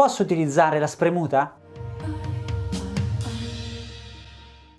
Posso utilizzare la spremuta?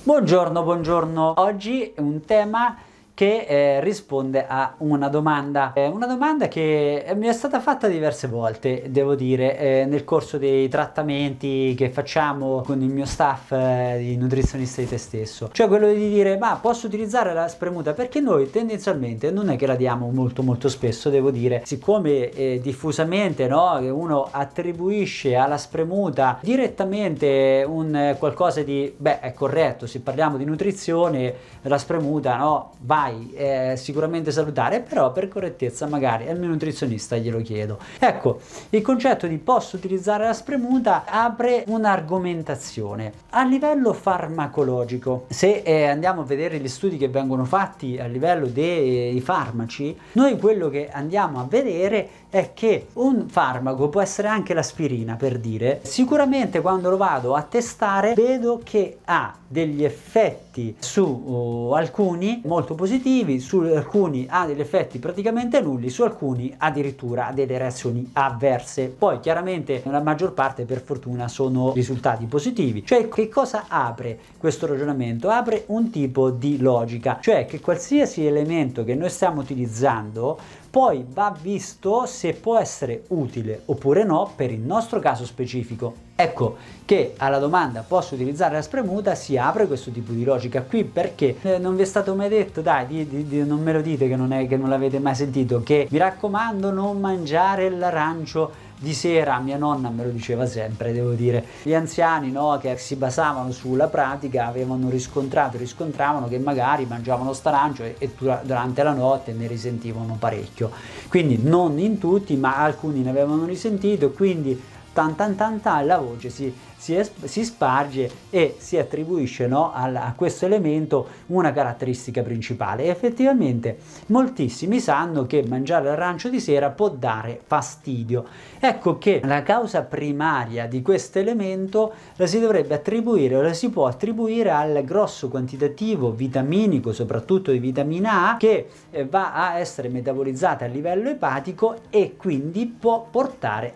Buongiorno, buongiorno. Oggi un tema che eh, risponde a una domanda, eh, una domanda che mi è stata fatta diverse volte, devo dire, eh, nel corso dei trattamenti che facciamo con il mio staff eh, di nutrizionista di te stesso, cioè quello di dire ma posso utilizzare la spremuta? Perché noi tendenzialmente non è che la diamo molto molto spesso, devo dire, siccome eh, diffusamente no, uno attribuisce alla spremuta direttamente un eh, qualcosa di, beh è corretto, se parliamo di nutrizione, la spremuta no, vai mai eh, sicuramente salutare, però per correttezza magari al mio nutrizionista glielo chiedo. Ecco, il concetto di posso utilizzare la spremuta apre un'argomentazione a livello farmacologico. Se eh, andiamo a vedere gli studi che vengono fatti a livello dei farmaci, noi quello che andiamo a vedere è che un farmaco può essere anche l'aspirina per dire, sicuramente quando lo vado a testare vedo che ha degli effetti su uh, alcuni molto positivi, su alcuni ha degli effetti praticamente nulli, su alcuni addirittura ha delle reazioni avverse. Poi chiaramente la maggior parte per fortuna sono risultati positivi. Cioè che cosa apre questo ragionamento? Apre un tipo di logica, cioè che qualsiasi elemento che noi stiamo utilizzando poi va visto se può essere utile oppure no per il nostro caso specifico. Ecco che alla domanda posso utilizzare la spremuta? si apre questo tipo di logica qui perché eh, non vi è stato mai detto, dai, di, di, di, non me lo dite che non, è, che non l'avete mai sentito, che mi raccomando non mangiare l'arancio di sera. Mia nonna me lo diceva sempre, devo dire, gli anziani no, che si basavano sulla pratica avevano riscontrato, riscontravano che magari mangiavano starancio e, e durante la notte ne risentivano parecchio. Quindi non in tutti, ma alcuni ne avevano risentito, quindi tan tan tan tan la voce si si, es- si sparge e si attribuisce no, a, a questo elemento una caratteristica principale. E effettivamente moltissimi sanno che mangiare l'arancio di sera può dare fastidio. Ecco che la causa primaria di questo elemento la si dovrebbe attribuire o la si può attribuire al grosso quantitativo vitaminico, soprattutto di vitamina A, che eh, va a essere metabolizzata a livello epatico e quindi può portare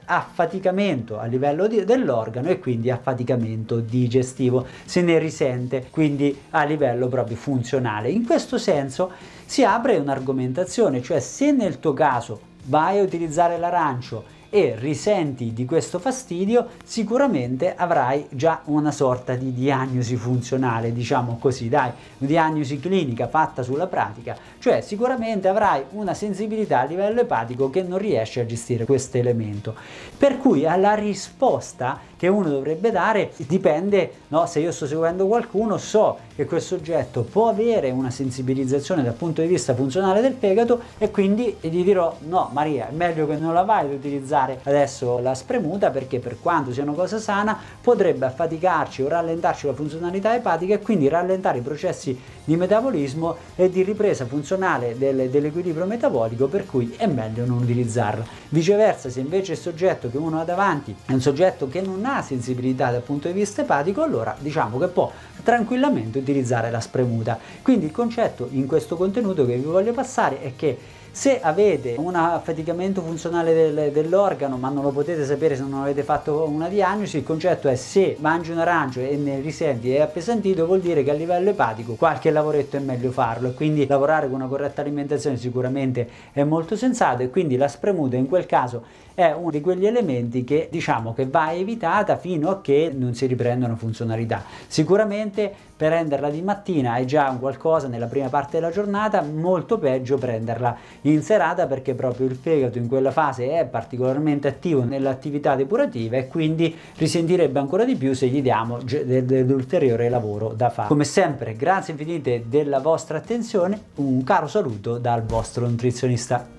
affaticamento a livello di, dell'organo e quindi affaticamento digestivo, se ne risente quindi a livello proprio funzionale. In questo senso si apre un'argomentazione, cioè se nel tuo caso vai a utilizzare l'arancio e risenti di questo fastidio, sicuramente avrai già una sorta di diagnosi funzionale, diciamo così, dai, diagnosi clinica fatta sulla pratica, cioè sicuramente avrai una sensibilità a livello epatico che non riesce a gestire questo elemento. Per cui alla risposta che uno dovrebbe dare dipende, no? se io sto seguendo qualcuno so che quel soggetto può avere una sensibilizzazione dal punto di vista funzionale del fegato e quindi gli dirò no Maria è meglio che non la vai ad utilizzare adesso la spremuta perché per quanto sia una cosa sana potrebbe affaticarci o rallentarci la funzionalità epatica e quindi rallentare i processi di metabolismo e di ripresa funzionale del, dell'equilibrio metabolico per cui è meglio non utilizzarla. Viceversa se invece il soggetto che uno ha davanti è un soggetto che non ha sensibilità dal punto di vista epatico allora diciamo che può tranquillamente utilizzare la spremuta. Quindi il concetto in questo contenuto che vi voglio passare è che se avete un affaticamento funzionale del, dell'organo ma non lo potete sapere se non avete fatto una diagnosi, il concetto è se mangi un arancio e ne risenti e è appesantito vuol dire che a livello epatico qualche lavoretto è meglio farlo e quindi lavorare con una corretta alimentazione sicuramente è molto sensato e quindi la spremuta in quel caso è uno di quegli elementi che diciamo che va evitata fino a che non si riprendono funzionalità. Sicuramente prenderla di mattina è già un qualcosa nella prima parte della giornata, molto peggio prenderla in serata perché proprio il fegato in quella fase è particolarmente attivo nell'attività depurativa e quindi risentirebbe ancora di più se gli diamo dell'ulteriore lavoro da fare. Come sempre, grazie infinite della vostra attenzione, un caro saluto dal vostro nutrizionista.